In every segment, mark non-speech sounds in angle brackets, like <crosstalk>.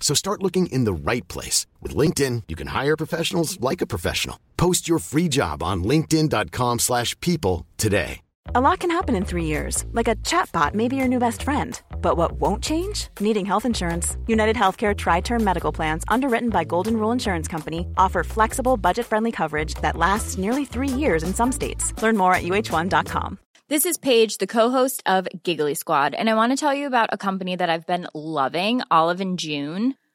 So start looking in the right place. With LinkedIn, you can hire professionals like a professional. Post your free job on linkedin.com slash people today. A lot can happen in three years, like a chatbot may be your new best friend. But what won't change? Needing health insurance. United Healthcare Tri Term Medical Plans, underwritten by Golden Rule Insurance Company, offer flexible, budget friendly coverage that lasts nearly three years in some states. Learn more at uh1.com. This is Paige, the co-host of Giggly Squad, and I want to tell you about a company that I've been loving, Olive and June.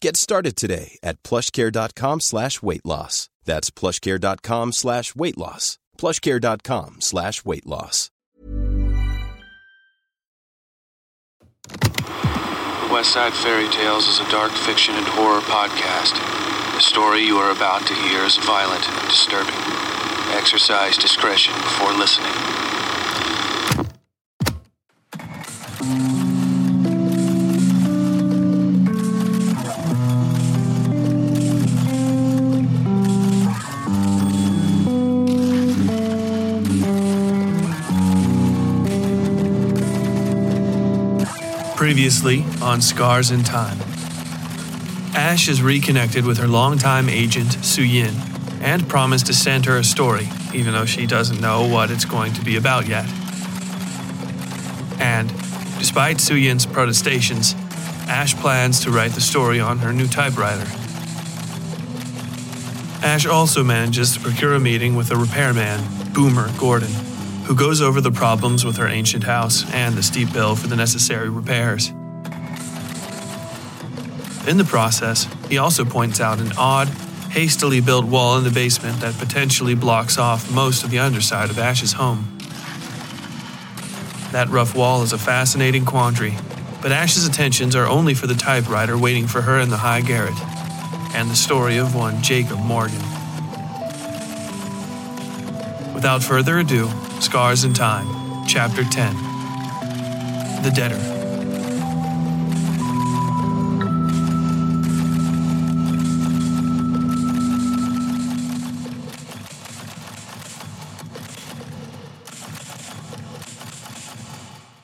Get started today at plushcare.com slash weight loss. That's plushcare.com slash weight loss. plushcare.com slash weight loss. Westside Fairytales is a dark fiction and horror podcast. The story you are about to hear is violent and disturbing. Exercise discretion before listening. Previously on Scars in Time. Ash is reconnected with her longtime agent, Su Yin, and promised to send her a story, even though she doesn't know what it's going to be about yet. And, despite Su Yin's protestations, Ash plans to write the story on her new typewriter. Ash also manages to procure a meeting with a repairman, Boomer Gordon, who goes over the problems with her ancient house and the steep bill for the necessary repairs. In the process, he also points out an odd, hastily built wall in the basement that potentially blocks off most of the underside of Ash's home. That rough wall is a fascinating quandary, but Ash's attentions are only for the typewriter waiting for her in the high garret, and the story of one Jacob Morgan. Without further ado, Scars in Time, Chapter 10 The Debtor.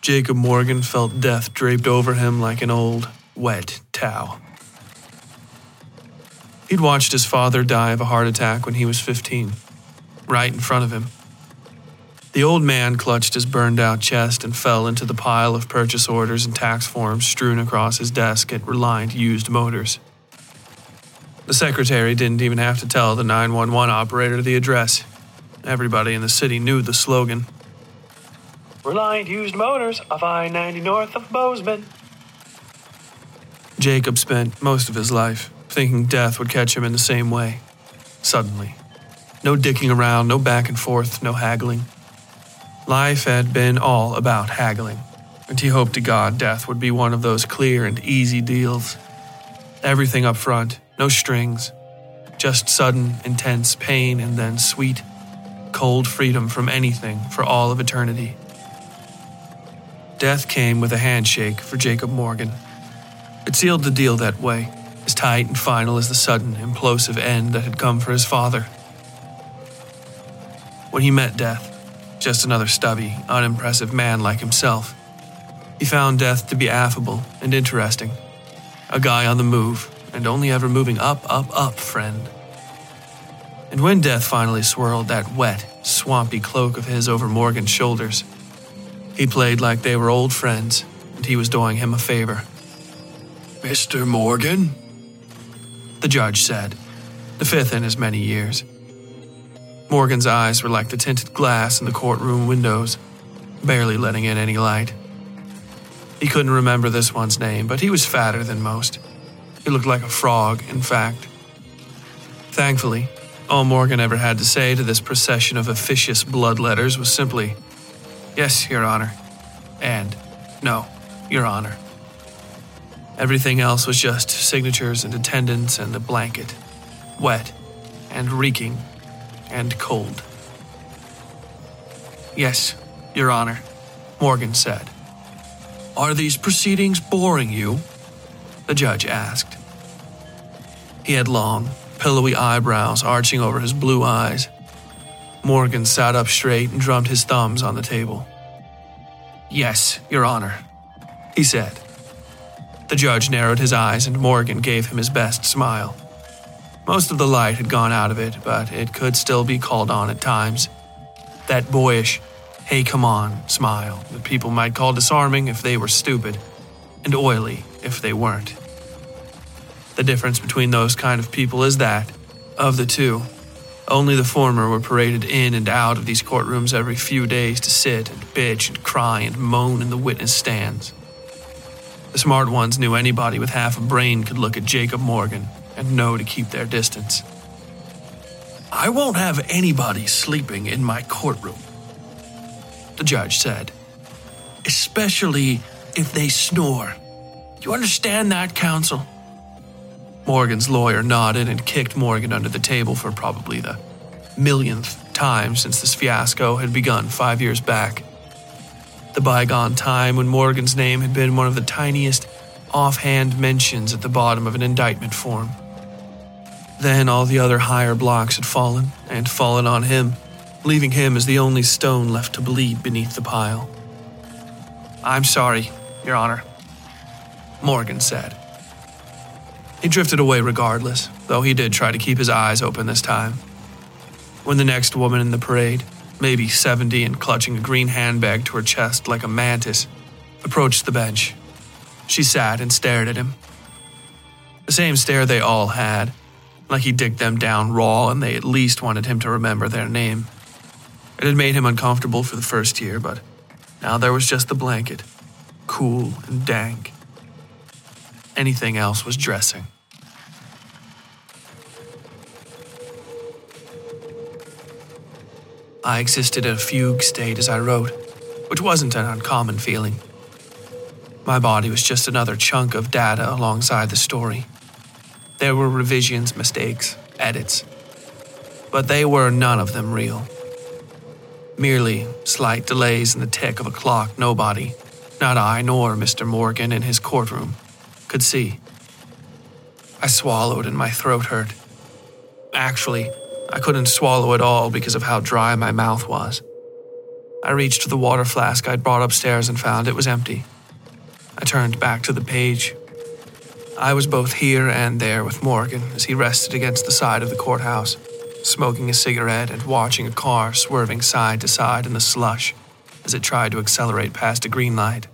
Jacob Morgan felt death draped over him like an old, wet towel. He'd watched his father die of a heart attack when he was 15, right in front of him. The old man clutched his burned out chest and fell into the pile of purchase orders and tax forms strewn across his desk at Reliant Used Motors. The secretary didn't even have to tell the 911 operator the address. Everybody in the city knew the slogan. Reliant Used Motors off I 90 north of Bozeman. Jacob spent most of his life thinking death would catch him in the same way. Suddenly. No dicking around, no back and forth, no haggling. Life had been all about haggling, and he hoped to God death would be one of those clear and easy deals. Everything up front, no strings, just sudden, intense pain and then sweet, cold freedom from anything for all of eternity. Death came with a handshake for Jacob Morgan. It sealed the deal that way, as tight and final as the sudden, implosive end that had come for his father. When he met Death, just another stubby, unimpressive man like himself, he found Death to be affable and interesting. A guy on the move, and only ever moving up, up, up, friend. And when Death finally swirled that wet, swampy cloak of his over Morgan's shoulders, he played like they were old friends, and he was doing him a favor. Mr. Morgan? The judge said, the fifth in as many years. Morgan's eyes were like the tinted glass in the courtroom windows, barely letting in any light. He couldn't remember this one's name, but he was fatter than most. He looked like a frog, in fact. Thankfully, all Morgan ever had to say to this procession of officious bloodletters was simply, Yes, Your Honor, and No, Your Honor. Everything else was just signatures and attendance and a blanket, wet and reeking and cold. Yes, Your Honor, Morgan said. Are these proceedings boring you? The judge asked. He had long, pillowy eyebrows arching over his blue eyes. Morgan sat up straight and drummed his thumbs on the table. Yes, Your Honor, he said. The judge narrowed his eyes and Morgan gave him his best smile. Most of the light had gone out of it, but it could still be called on at times. That boyish, hey come on smile that people might call disarming if they were stupid, and oily if they weren't. The difference between those kind of people is that, of the two, only the former were paraded in and out of these courtrooms every few days to sit and bitch and cry and moan in the witness stands. The smart ones knew anybody with half a brain could look at Jacob Morgan and know to keep their distance. I won't have anybody sleeping in my courtroom, the judge said. Especially if they snore. You understand that, counsel? Morgan's lawyer nodded and kicked Morgan under the table for probably the millionth time since this fiasco had begun five years back. The bygone time when Morgan's name had been one of the tiniest offhand mentions at the bottom of an indictment form. Then all the other higher blocks had fallen, and fallen on him, leaving him as the only stone left to bleed beneath the pile. I'm sorry, Your Honor, Morgan said. He drifted away regardless, though he did try to keep his eyes open this time. When the next woman in the parade, maybe 70 and clutching a green handbag to her chest like a mantis, approached the bench, she sat and stared at him. The same stare they all had, like he digged them down raw and they at least wanted him to remember their name. It had made him uncomfortable for the first year, but now there was just the blanket, cool and dank. Anything else was dressing. I existed in a fugue state as I wrote, which wasn't an uncommon feeling. My body was just another chunk of data alongside the story. There were revisions, mistakes, edits, but they were none of them real. Merely slight delays in the tick of a clock nobody, not I nor Mr. Morgan in his courtroom, could see. I swallowed and my throat hurt. Actually, I couldn't swallow at all because of how dry my mouth was. I reached for the water flask I'd brought upstairs and found it was empty. I turned back to the page. I was both here and there with Morgan as he rested against the side of the courthouse, smoking a cigarette and watching a car swerving side to side in the slush as it tried to accelerate past a green light.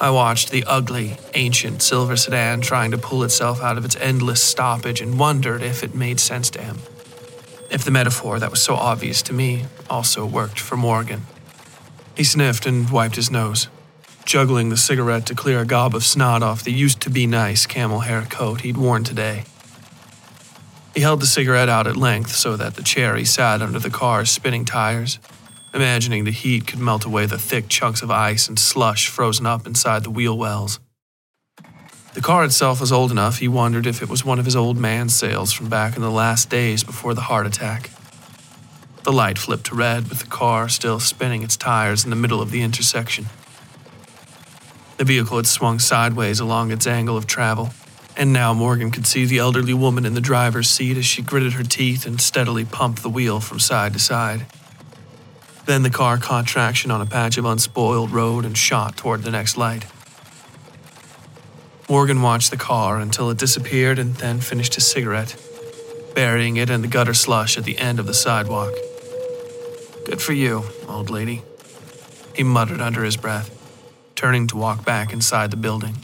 I watched the ugly, ancient silver sedan trying to pull itself out of its endless stoppage and wondered if it made sense to him. If the metaphor that was so obvious to me also worked for Morgan. He sniffed and wiped his nose. Juggling the cigarette to clear a gob of snot off the used to be nice camel hair coat he'd worn today. He held the cigarette out at length so that the chair he sat under the car's spinning tires, imagining the heat could melt away the thick chunks of ice and slush frozen up inside the wheel wells. The car itself was old enough he wondered if it was one of his old man sales from back in the last days before the heart attack. The light flipped to red with the car still spinning its tires in the middle of the intersection. The vehicle had swung sideways along its angle of travel, and now Morgan could see the elderly woman in the driver's seat as she gritted her teeth and steadily pumped the wheel from side to side. Then the car caught traction on a patch of unspoiled road and shot toward the next light. Morgan watched the car until it disappeared and then finished his cigarette, burying it in the gutter slush at the end of the sidewalk. Good for you, old lady, he muttered under his breath, turning to walk back inside the building.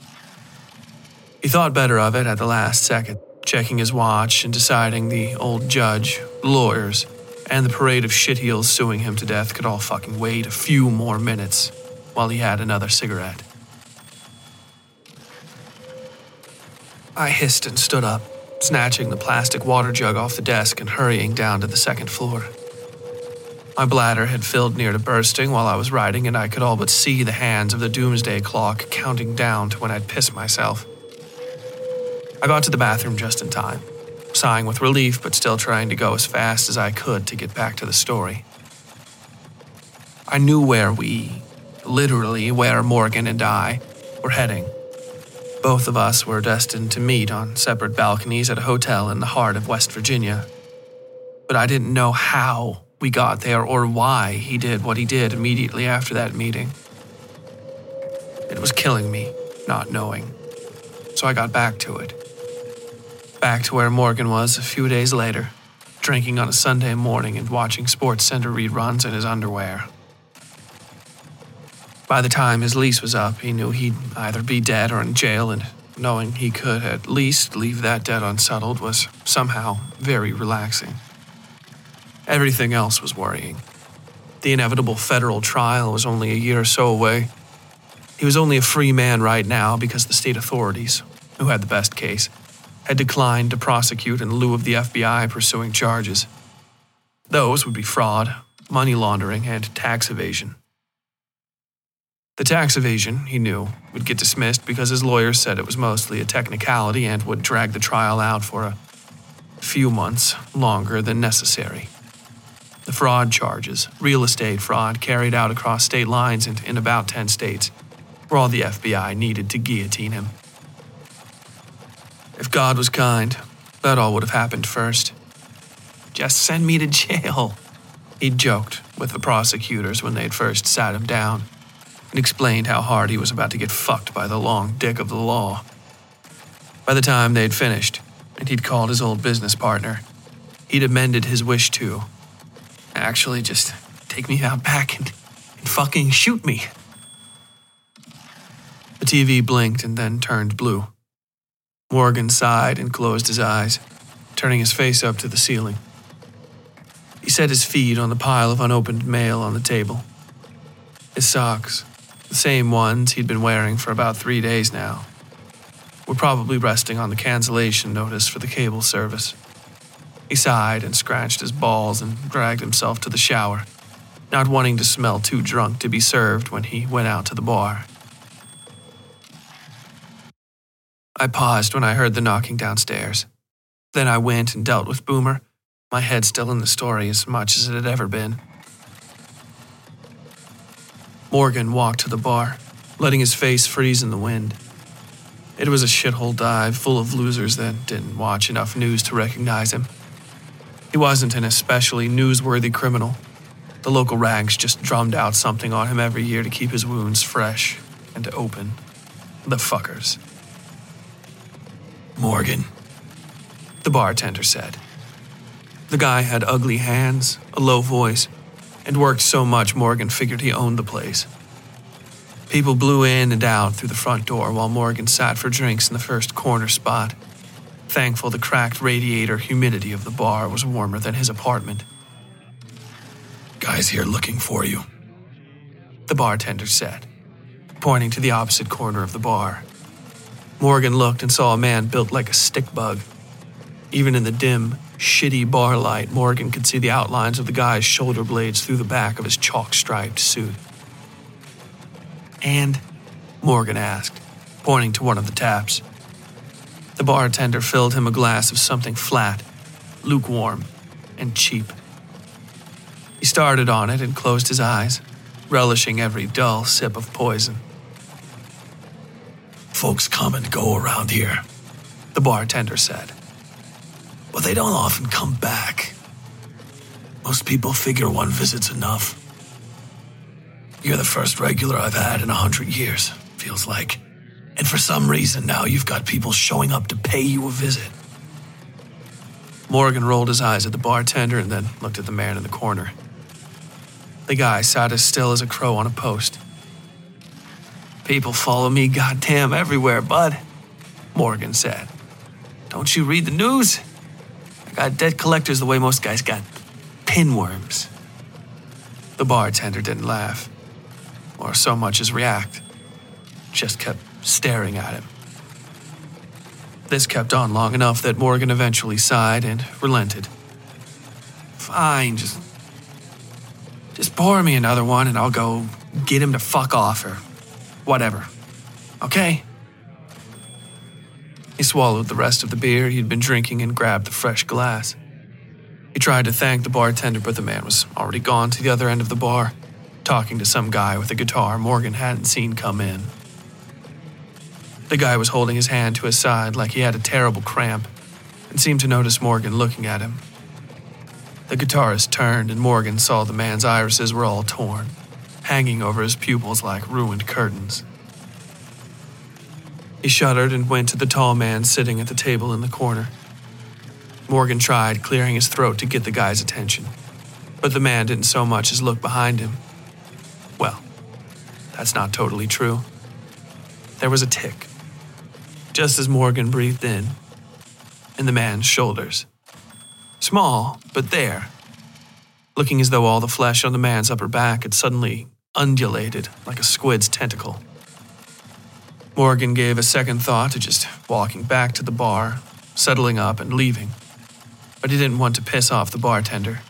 He thought better of it at the last second, checking his watch and deciding the old judge, lawyers, and the parade of shitheels suing him to death could all fucking wait a few more minutes while he had another cigarette. I hissed and stood up, snatching the plastic water jug off the desk and hurrying down to the second floor. My bladder had filled near to bursting while I was writing, and I could all but see the hands of the doomsday clock counting down to when I'd piss myself. I got to the bathroom just in time, sighing with relief but still trying to go as fast as I could to get back to the story. I knew where we, literally where Morgan and I, were heading both of us were destined to meet on separate balconies at a hotel in the heart of West Virginia. But I didn't know how we got there or why he did what he did immediately after that meeting. It was killing me, not knowing. So I got back to it. Back to where Morgan was a few days later, drinking on a Sunday morning and watching SportsCenter reruns in his underwear. By the time his lease was up, he knew he'd either be dead or in jail, and knowing he could at least leave that debt unsettled was somehow very relaxing. Everything else was worrying. The inevitable federal trial was only a year or so away. He was only a free man right now because the state authorities, who had the best case, had declined to prosecute in lieu of the FBI pursuing charges. Those would be fraud, money laundering, and tax evasion. The tax evasion, he knew, would get dismissed because his lawyers said it was mostly a technicality and would drag the trial out for a few months longer than necessary. The fraud charges, real estate fraud carried out across state lines and in about 10 states, were all the FBI needed to guillotine him. If God was kind, that all would have happened first. Just send me to jail, he'd joked with the prosecutors when they'd first sat him down and explained how hard he was about to get fucked by the long dick of the law. By the time they'd finished, and he'd called his old business partner, he'd amended his wish to actually just take me out back and, and fucking shoot me. The TV blinked and then turned blue. Morgan sighed and closed his eyes, turning his face up to the ceiling. He set his feet on the pile of unopened mail on the table. His socks, the same ones he'd been wearing for about three days now, were probably resting on the cancellation notice for the cable service. He sighed and scratched his balls and dragged himself to the shower, not wanting to smell too drunk to be served when he went out to the bar. I paused when I heard the knocking downstairs. Then I went and dealt with Boomer, my head still in the story as much as it had ever been. Morgan walked to the bar, letting his face freeze in the wind. It was a shithole dive full of losers that didn't watch enough news to recognize him. He wasn't an especially newsworthy criminal. The local rags just drummed out something on him every year to keep his wounds fresh and open. The fuckers. Morgan, the bartender said. The guy had ugly hands, a low voice, and worked so much Morgan figured he owned the place. People blew in and out through the front door while Morgan sat for drinks in the first corner spot, thankful the cracked radiator humidity of the bar was warmer than his apartment. Guys here looking for you, the bartender said, pointing to the opposite corner of the bar. Morgan looked and saw a man built like a stick bug. Even in the dim, shitty bar light, Morgan could see the outlines of the guy's shoulder blades through the back of his chalk striped suit. And? Morgan asked, pointing to one of the taps. The bartender filled him a glass of something flat, lukewarm, and cheap. He started on it and closed his eyes, relishing every dull sip of poison. Folks come and go around here, the bartender said. But they don't often come back. Most people figure one visit's enough. You're the first regular I've had in a hundred years, feels like. And for some reason now you've got people showing up to pay you a visit. Morgan rolled his eyes at the bartender and then looked at the man in the corner. The guy sat as still as a crow on a post. People follow me goddamn everywhere, bud, Morgan said. Don't you read the news? I got debt collectors the way most guys got pinworms. The bartender didn't laugh, or so much as react, just kept staring at him. This kept on long enough that Morgan eventually sighed and relented. Fine, just. Just pour me another one and I'll go get him to fuck off or whatever. Okay? He swallowed the rest of the beer he'd been drinking and grabbed the fresh glass. He tried to thank the bartender, but the man was already gone to the other end of the bar, talking to some guy with a guitar Morgan hadn't seen come in. The guy was holding his hand to his side like he had a terrible cramp and seemed to notice Morgan looking at him. The guitarist turned, and Morgan saw the man's irises were all torn, hanging over his pupils like ruined curtains. He shuddered and went to the tall man sitting at the table in the corner. Morgan tried clearing his throat to get the guy's attention, but the man didn't so much as look behind him. Well, that's not totally true. There was a tick, just as Morgan breathed in, in the man's shoulders. Small, but there, looking as though all the flesh on the man's upper back had suddenly undulated like a squid's tentacle. Morgan gave a second thought to just walking back to the bar, settling up, and leaving. But he didn't want to piss off the bartender.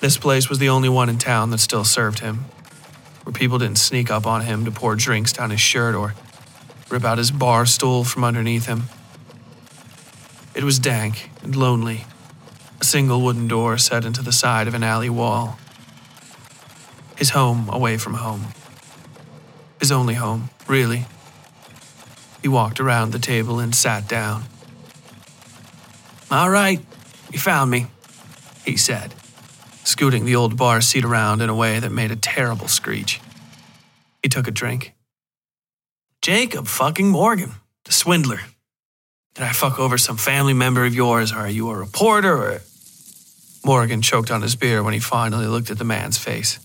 This place was the only one in town that still served him, where people didn't sneak up on him to pour drinks down his shirt or rip out his bar stool from underneath him. It was dank and lonely, a single wooden door set into the side of an alley wall. His home away from home. His only home, really. He walked around the table and sat down. All right, you found me, he said, scooting the old bar seat around in a way that made a terrible screech. He took a drink. Jacob fucking Morgan, the swindler. Did I fuck over some family member of yours, or are you a reporter, or. Morgan choked on his beer when he finally looked at the man's face.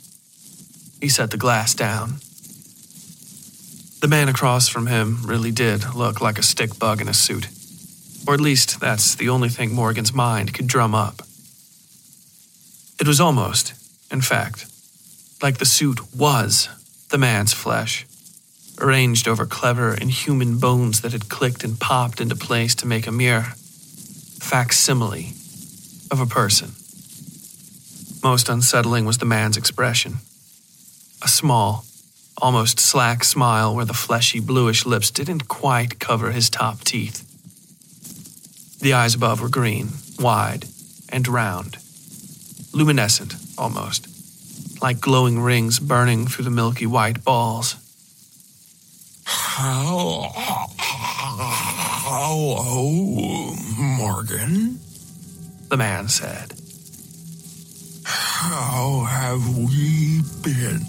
He set the glass down. The man across from him really did look like a stick bug in a suit. Or at least that's the only thing Morgan's mind could drum up. It was almost, in fact, like the suit was the man's flesh, arranged over clever inhuman bones that had clicked and popped into place to make a mere facsimile of a person. Most unsettling was the man's expression a small, almost slack smile where the fleshy bluish lips didn't quite cover his top teeth. The eyes above were green, wide, and round, luminescent almost, like glowing rings burning through the milky white balls. Hello, Morgan, the man said. How have we been?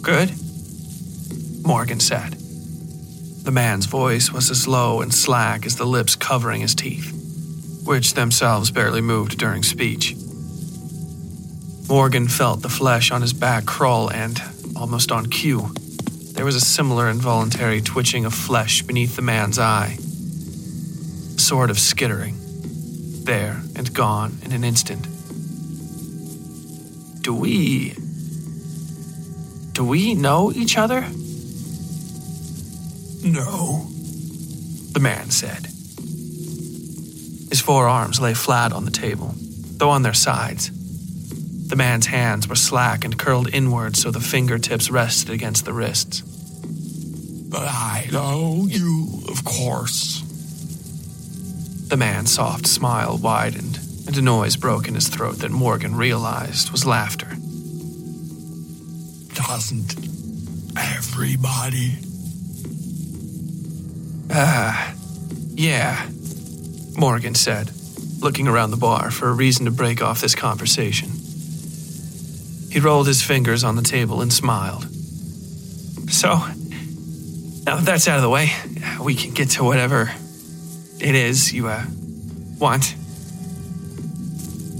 Good, Morgan said. The man's voice was as low and slack as the lips covering his teeth, which themselves barely moved during speech. Morgan felt the flesh on his back crawl, and, almost on cue, there was a similar involuntary twitching of flesh beneath the man's eye. A sort of skittering, there and gone in an instant. Do we. Do Do we know each other? No. The man said. His forearms lay flat on the table, though on their sides. The man's hands were slack and curled inward so the fingertips rested against the wrists. But I know you, of course. The man's soft smile widened, and a noise broke in his throat that Morgan realized was laughter. Doesn't everybody? Ah, yeah, Morgan said, looking around the bar for a reason to break off this conversation. He rolled his fingers on the table and smiled. So, now that that's out of the way, we can get to whatever it is you uh, want.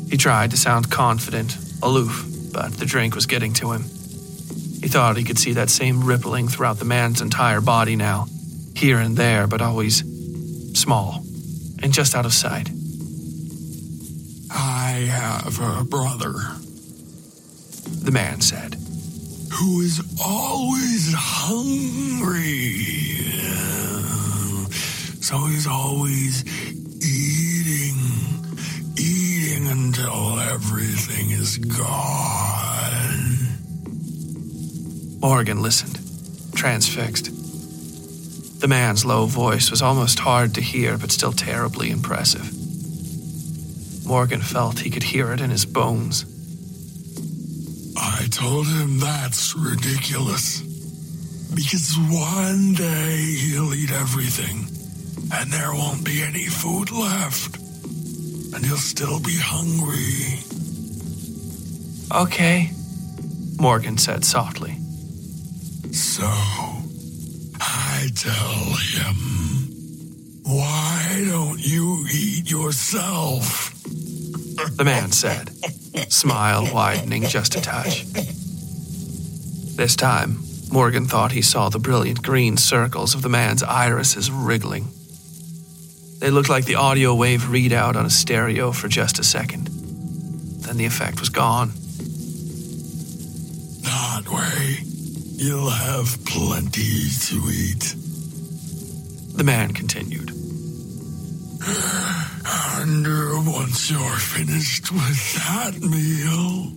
He tried to sound confident, aloof, but the drink was getting to him. He thought he could see that same rippling throughout the man's entire body now, here and there, but always small and just out of sight. I have a brother The man said. who is always hungry. So he's always eating, eating until everything is gone. Morgan listened, transfixed. The man's low voice was almost hard to hear, but still terribly impressive. Morgan felt he could hear it in his bones. I told him that's ridiculous. Because one day he'll eat everything, and there won't be any food left. And he'll still be hungry. Okay, Morgan said softly. So, I tell him, why don't you eat yourself? The man said, <laughs> smile widening just a touch. This time, Morgan thought he saw the brilliant green circles of the man's irises wriggling. They looked like the audio wave readout on a stereo for just a second. Then the effect was gone. That way, you'll have plenty to eat. The man continued. <sighs> <sighs> <sighs> And uh, once you're finished with that meal,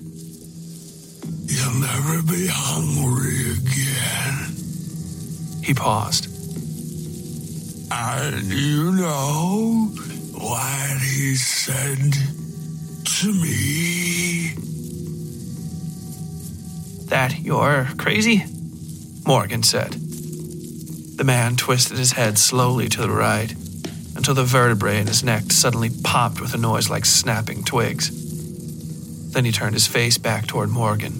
you'll never be hungry again. He paused. And you know what he said to me? That you're crazy? Morgan said. The man twisted his head slowly to the right until the vertebrae in his neck suddenly popped with a noise like snapping twigs. Then he turned his face back toward Morgan.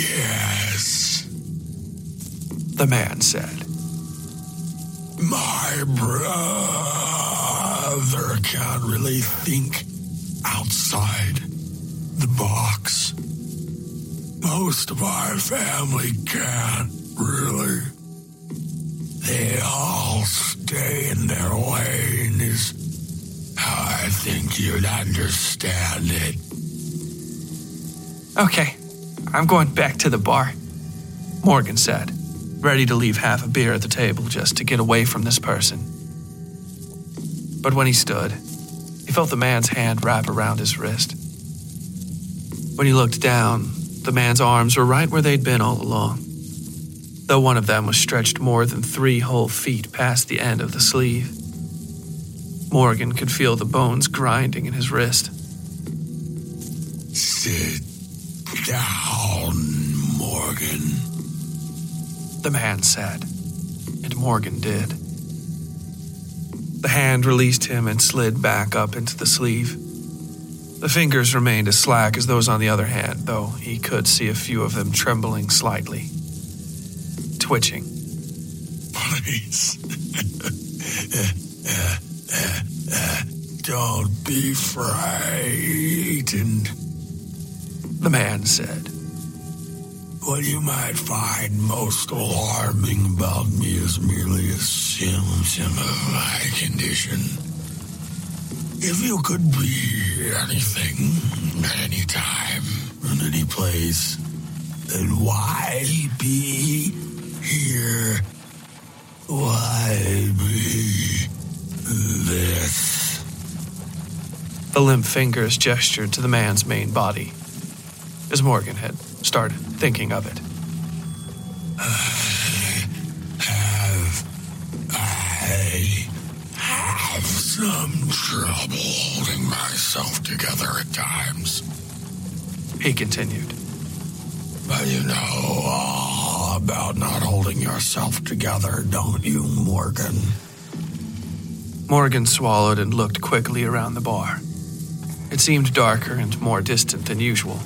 Yes, The man said. my brother can't really think outside the box. Most of our family can't, really. They all stay in their lane, I think you'd understand it. Okay, I'm going back to the bar, Morgan said, ready to leave half a beer at the table just to get away from this person. But when he stood, he felt the man's hand wrap around his wrist. When he looked down, the man's arms were right where they'd been all along, though one of them was stretched more than three whole feet past the end of the sleeve. Morgan could feel the bones grinding in his wrist. Sit down, Morgan. the man said, and Morgan did. The hand released him and slid back up into the sleeve. The fingers remained as slack as those on the other hand, though he could see a few of them trembling slightly, twitching. Please. Don't be frightened. The man said, What you might find most alarming about me is merely a symptom of my condition. If you could be anything, at any time, in any place, then why be here? Why be this? The limp fingers gestured to the man's main body, as Morgan had started thinking of it. <sighs> Have I have some trouble holding myself together at times. He continued. But you know all holding yourself together, don't you, Morgan? Morgan swallowed and looked quickly around the bar. It seemed darker and more distant than usual.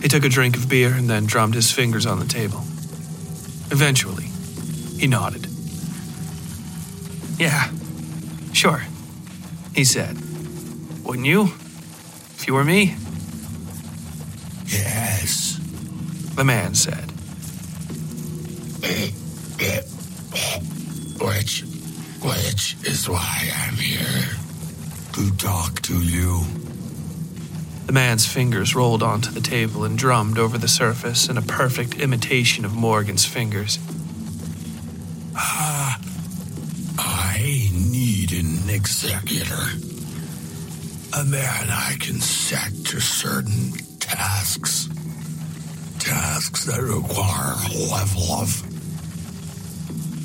He took a drink of beer and then drummed his fingers on the table. Eventually, he nodded. Yeah, sure, he said. Wouldn't you? If you were me? Yes. The man said. Which is why I'm here. To talk to you. The man's fingers rolled onto the table and drummed over the surface in a perfect imitation of Morgan's fingers. Ah, I need an executor. A man I can set to certain tasks. Tasks that require a level of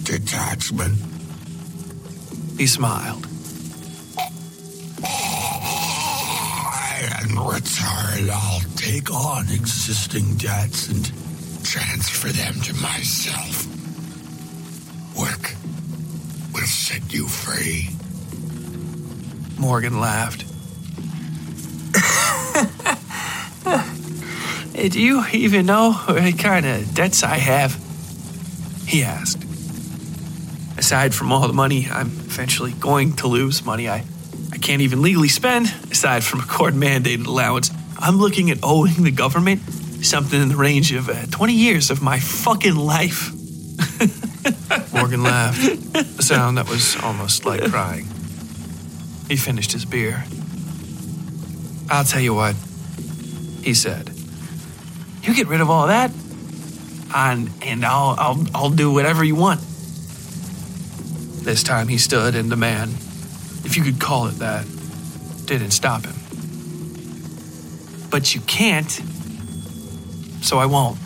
detachment. He smiled. In return, I'll take on existing debts and transfer them to myself. Work will set you free. Morgan laughed. <laughs> Do you even know what kind of debts I have? He asked. Aside from all the money I'm eventually going to lose, money I, I can't even legally spend, aside from a court mandated allowance, I'm looking at owing the government something in the range of uh, 20 years of my fucking life. <laughs> Morgan laughed, a sound that was almost like crying. He finished his beer. I'll tell you what, he said. You get rid of all that, and, and I'll, I'll, I'll do whatever you want. This time he stood, and the man, if you could call it that, didn't stop him. But you can't, so I won't.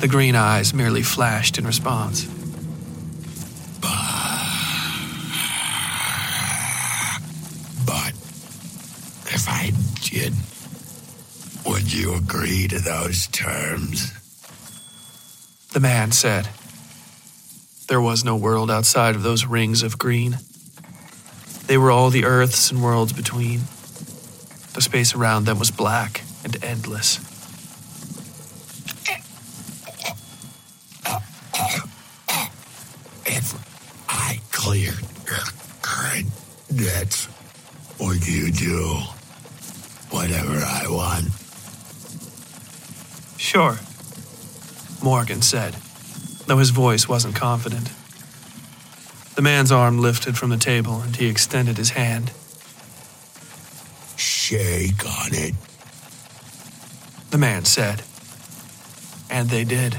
The green eyes merely flashed in response. But if I did, would you agree to those terms? The man said. There was no world outside of those rings of green. They were all the earths and worlds between. The space around them was black and endless. If I cleared your current debts, would you do whatever I want? Sure, Morgan said, though his voice wasn't confident. The man's arm lifted from the table and he extended his hand. Shake on it. The man said. And they did.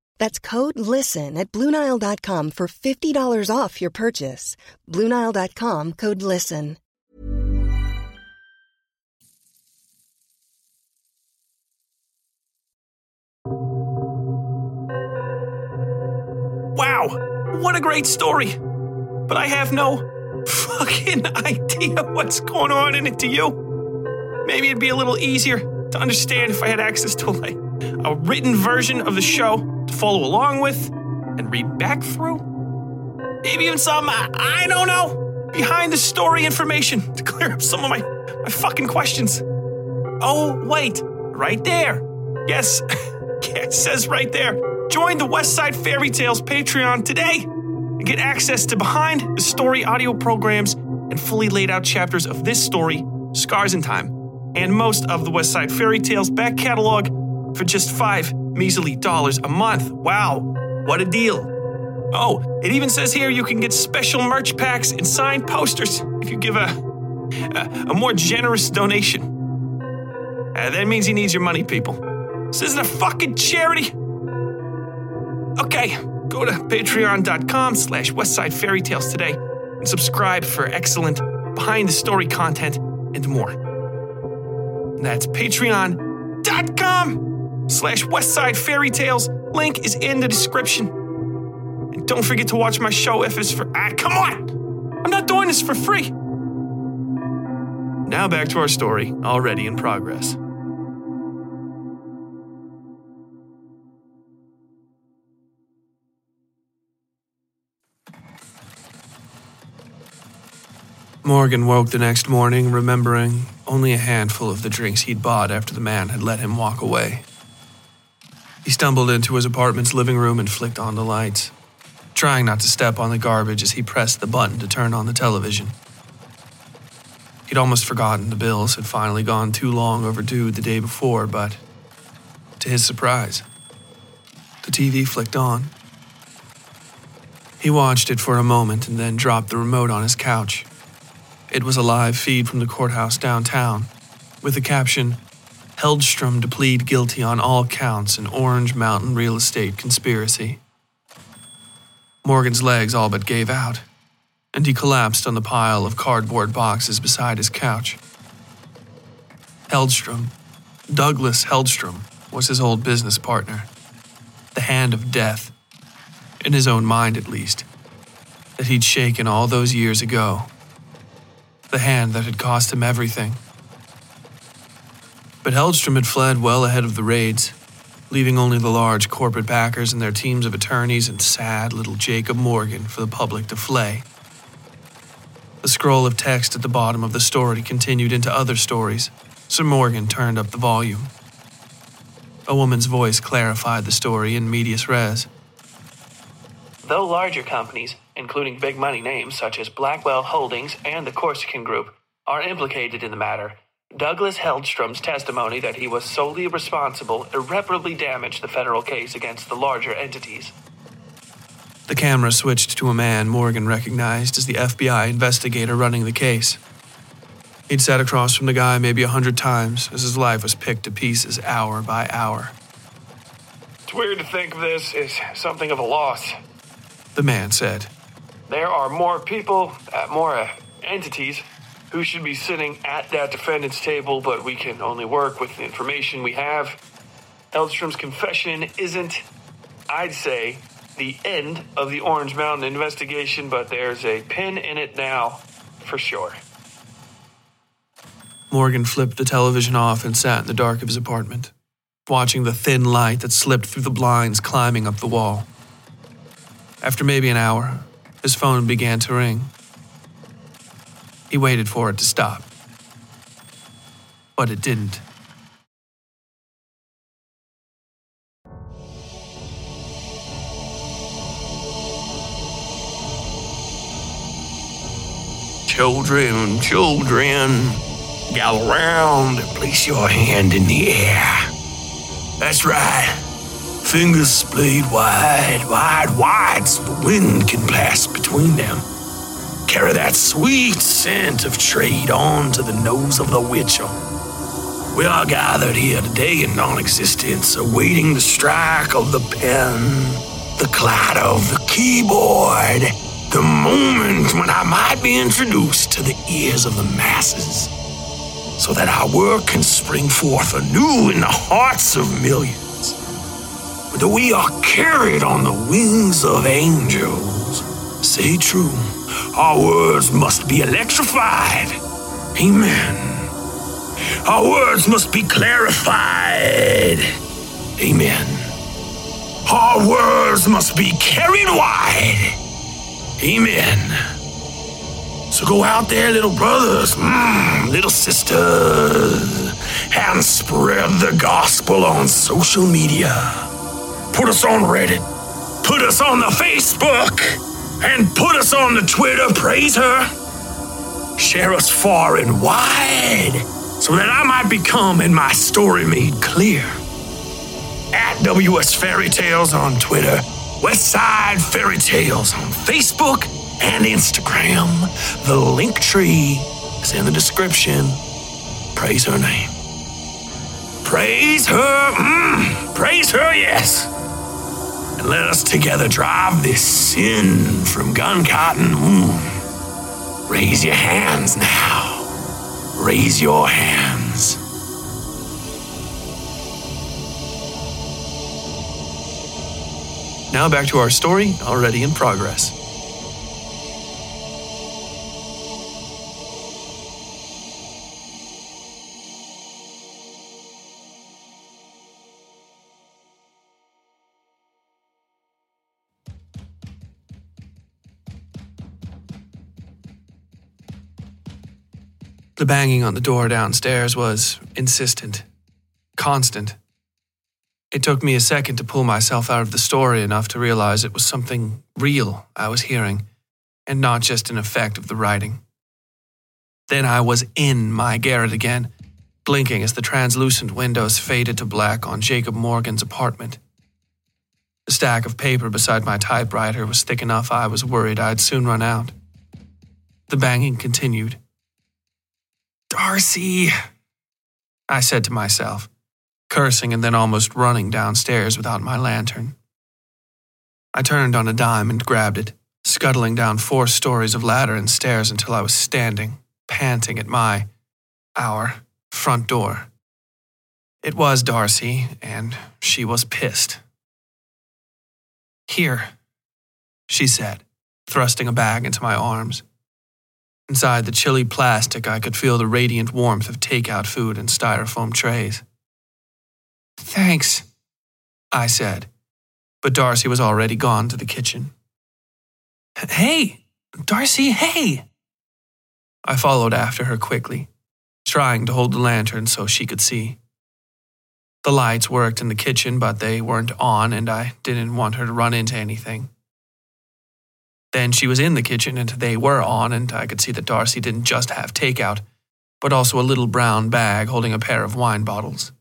That's code LISTEN at Bluenile.com for $50 off your purchase. Bluenile.com code LISTEN. Wow, what a great story. But I have no fucking <laughs> idea what's going on in it to you. Maybe it'd be a little easier to understand if I had access to like a written version of the show follow along with and read back through. Maybe even some, I, I don't know, behind the story information <laughs> to clear up some of my, my fucking questions. Oh, wait, right there. Yes, <laughs> it says right there. Join the Westside Fairytales Patreon today and get access to behind the story audio programs and fully laid out chapters of this story, Scars in Time, and most of the Westside Fairytales back catalog for just five measly dollars a month. Wow, what a deal! Oh, it even says here you can get special merch packs and signed posters if you give a, a, a more generous donation. Uh, that means he needs your money, people. This isn't a fucking charity. Okay, go to patreon.com slash westside fairy tales today and subscribe for excellent behind the story content and more. That's patreon.com slash westside fairy tales. Link is in the description. And don't forget to watch my show if it's for. Ah, come on! I'm not doing this for free. Now back to our story, already in progress. Morgan woke the next morning remembering only a handful of the drinks he'd bought after the man had let him walk away. He stumbled into his apartment's living room and flicked on the lights, trying not to step on the garbage as he pressed the button to turn on the television. He'd almost forgotten the bills had finally gone too long overdue the day before, but to his surprise, the TV flicked on. He watched it for a moment and then dropped the remote on his couch. It was a live feed from the courthouse downtown, with the caption Heldstrom to plead guilty on all counts in Orange Mountain real estate conspiracy. Morgan's legs all but gave out, and he collapsed on the pile of cardboard boxes beside his couch. Heldstrom, Douglas Heldstrom, was his old business partner, the hand of death, in his own mind at least, that he'd shaken all those years ago the hand that had cost him everything. But Heldstrom had fled well ahead of the raids, leaving only the large corporate backers and their teams of attorneys and sad little Jacob Morgan for the public to flay. The scroll of text at the bottom of the story continued into other stories, so Morgan turned up the volume. A woman's voice clarified the story in medias res. Though larger companies, including big money names such as Blackwell Holdings and the Corsican Group, are implicated in the matter, Douglas Heldstrom's testimony that he was solely responsible irreparably damaged the federal case against the larger entities. The camera switched to a man Morgan recognized as the FBI investigator running the case. He'd sat across from the guy maybe a hundred times as his life was picked to pieces hour by hour. It's weird to think of this as something of a loss. The man said. There are more people, uh, more uh, entities who should be sitting at that defendant's table, but we can only work with the information we have. Heldstrom's confession isn't, I'd say, the end of the Orange Mountain investigation, but there's a pin in it now, for sure. Morgan flipped the television off and sat in the dark of his apartment, watching the thin light that slipped through the blinds climbing up the wall. After maybe an hour, his phone began to ring. He waited for it to stop, but it didn't. Children, children, gather round and place your hand in the air. That's right. Fingers splayed wide, wide, wide so the wind can pass between them. Carry that sweet scent of trade on to the nose of the witcher. We are gathered here today in non existence, awaiting the strike of the pen, the clatter of the keyboard, the moment when I might be introduced to the ears of the masses, so that our work can spring forth anew in the hearts of millions. Whether we are carried on the wings of angels, say true, our words must be electrified. Amen. Our words must be clarified. Amen. Our words must be carried wide. Amen. So go out there, little brothers, mm, little sisters, and spread the gospel on social media. Put us on Reddit, put us on the Facebook, and put us on the Twitter. Praise her. Share us far and wide so that I might become in my story made clear. At WS Fairy Tales on Twitter, Westside Fairytales on Facebook and Instagram. The link tree is in the description. Praise her name. Praise her, mm, praise her, yes. And let us together drive this sin from gun cotton. Mm. Raise your hands now. Raise your hands. Now back to our story, already in progress. The banging on the door downstairs was insistent, constant. It took me a second to pull myself out of the story enough to realize it was something real I was hearing, and not just an effect of the writing. Then I was in my garret again, blinking as the translucent windows faded to black on Jacob Morgan's apartment. The stack of paper beside my typewriter was thick enough I was worried I'd soon run out. The banging continued. Darcy, I said to myself, cursing and then almost running downstairs without my lantern. I turned on a dime and grabbed it, scuttling down four stories of ladder and stairs until I was standing, panting at my, our, front door. It was Darcy, and she was pissed. Here, she said, thrusting a bag into my arms. Inside the chilly plastic, I could feel the radiant warmth of takeout food and styrofoam trays. Thanks, I said, but Darcy was already gone to the kitchen. Hey, Darcy, hey! I followed after her quickly, trying to hold the lantern so she could see. The lights worked in the kitchen, but they weren't on, and I didn't want her to run into anything. Then she was in the kitchen and they were on, and I could see that Darcy didn't just have takeout, but also a little brown bag holding a pair of wine bottles.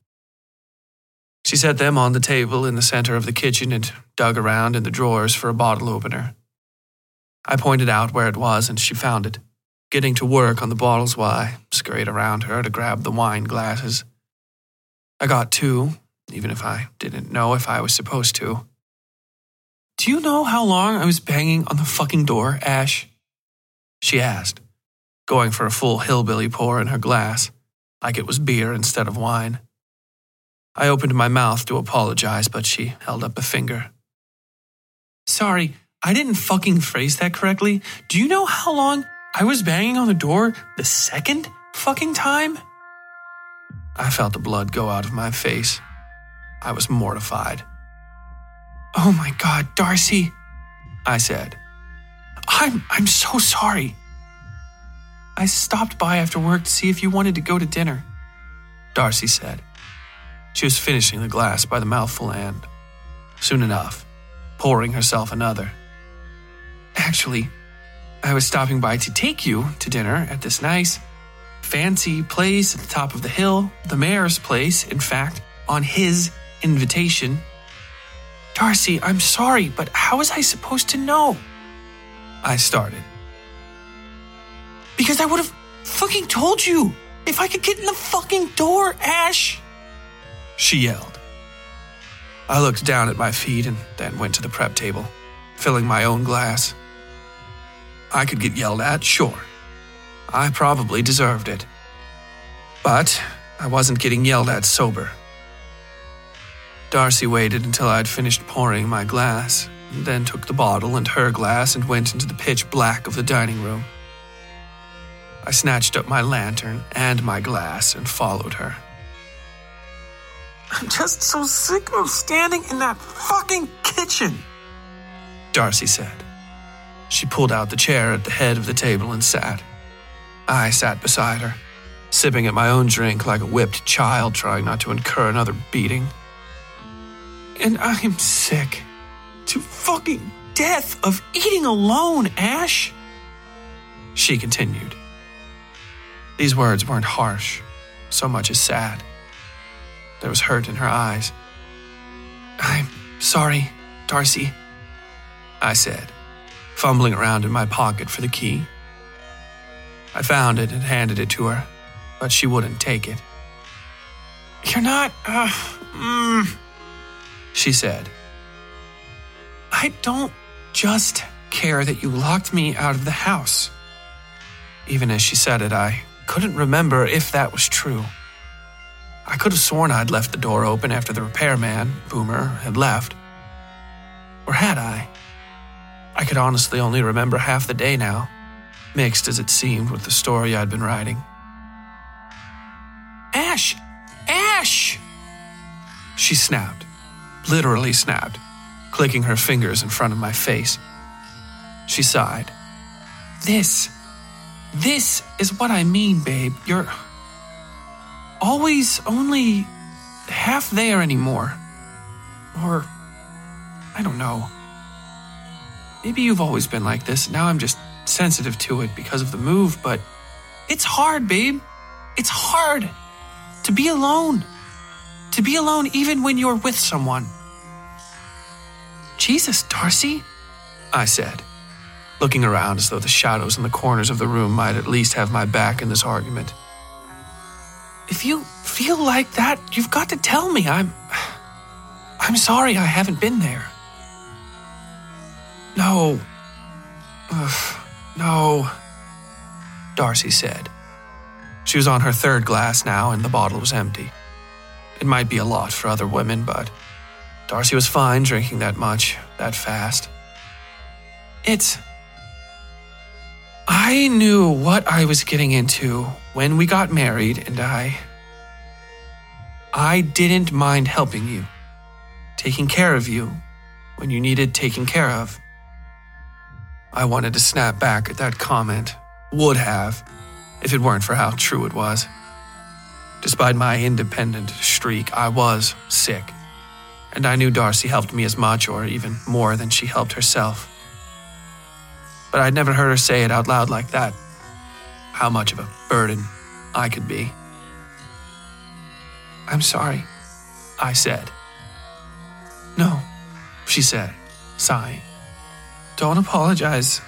She set them on the table in the center of the kitchen and dug around in the drawers for a bottle opener. I pointed out where it was and she found it, getting to work on the bottles while I scurried around her to grab the wine glasses. I got two, even if I didn't know if I was supposed to. Do you know how long I was banging on the fucking door, Ash? She asked, going for a full hillbilly pour in her glass, like it was beer instead of wine. I opened my mouth to apologize, but she held up a finger. Sorry, I didn't fucking phrase that correctly. Do you know how long I was banging on the door the second fucking time? I felt the blood go out of my face. I was mortified. Oh my god, Darcy, I said. I'm I'm so sorry. I stopped by after work to see if you wanted to go to dinner, Darcy said. She was finishing the glass by the mouthful and, soon enough, pouring herself another. Actually, I was stopping by to take you to dinner at this nice, fancy place at the top of the hill, the mayor's place, in fact, on his invitation. Darcy, I'm sorry, but how was I supposed to know? I started. Because I would have fucking told you if I could get in the fucking door, Ash! She yelled. I looked down at my feet and then went to the prep table, filling my own glass. I could get yelled at, sure. I probably deserved it. But I wasn't getting yelled at sober. Darcy waited until I'd finished pouring my glass, then took the bottle and her glass and went into the pitch black of the dining room. I snatched up my lantern and my glass and followed her. I'm just so sick of standing in that fucking kitchen, Darcy said. She pulled out the chair at the head of the table and sat. I sat beside her, sipping at my own drink like a whipped child trying not to incur another beating. And I'm sick to fucking death of eating alone, Ash. She continued. These words weren't harsh, so much as sad. There was hurt in her eyes. I'm sorry, Darcy, I said, fumbling around in my pocket for the key. I found it and handed it to her, but she wouldn't take it. You're not, uh, mm, she said. I don't just care that you locked me out of the house. Even as she said it, I couldn't remember if that was true. I could have sworn I'd left the door open after the repairman, Boomer, had left. Or had I? I could honestly only remember half the day now, mixed as it seemed with the story I'd been writing. Ash! Ash! She snapped, literally snapped, clicking her fingers in front of my face. She sighed. This, this is what I mean, babe. You're always only half there anymore. Or, I don't know. Maybe you've always been like this. Now I'm just sensitive to it because of the move, but it's hard, babe. It's hard to be alone. To be alone even when you're with someone. Jesus, Darcy, I said, looking around as though the shadows in the corners of the room might at least have my back in this argument. If you feel like that, you've got to tell me. I'm. I'm sorry I haven't been there. No. Ugh, no. Darcy said. She was on her third glass now, and the bottle was empty. It might be a lot for other women, but Darcy was fine drinking that much, that fast. It's. I knew what I was getting into when we got married, and I. I didn't mind helping you, taking care of you when you needed taking care of. I wanted to snap back at that comment, would have, if it weren't for how true it was. Despite my independent streak, I was sick, and I knew Darcy helped me as much or even more than she helped herself. But I'd never heard her say it out loud like that. How much of a burden I could be. I'm sorry, I said, No, she said, sighing. Don't apologize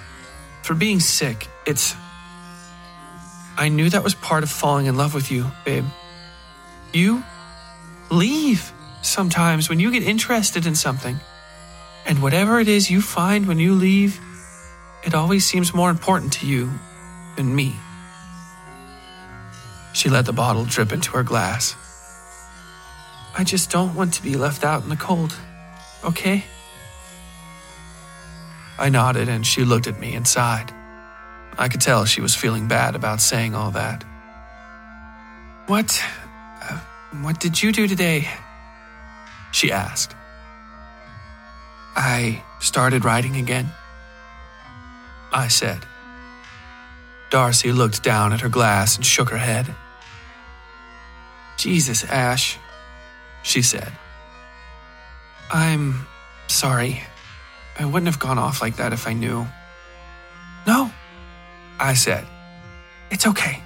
for being sick. It's. I knew that was part of falling in love with you, babe. You leave sometimes when you get interested in something. And whatever it is you find when you leave, it always seems more important to you than me. She let the bottle drip into her glass. I just don't want to be left out in the cold, okay? I nodded and she looked at me and sighed. I could tell she was feeling bad about saying all that. What. What did you do today? She asked. I started writing again. I said. Darcy looked down at her glass and shook her head. Jesus, Ash, she said. I'm sorry. I wouldn't have gone off like that if I knew. No, I said. It's okay.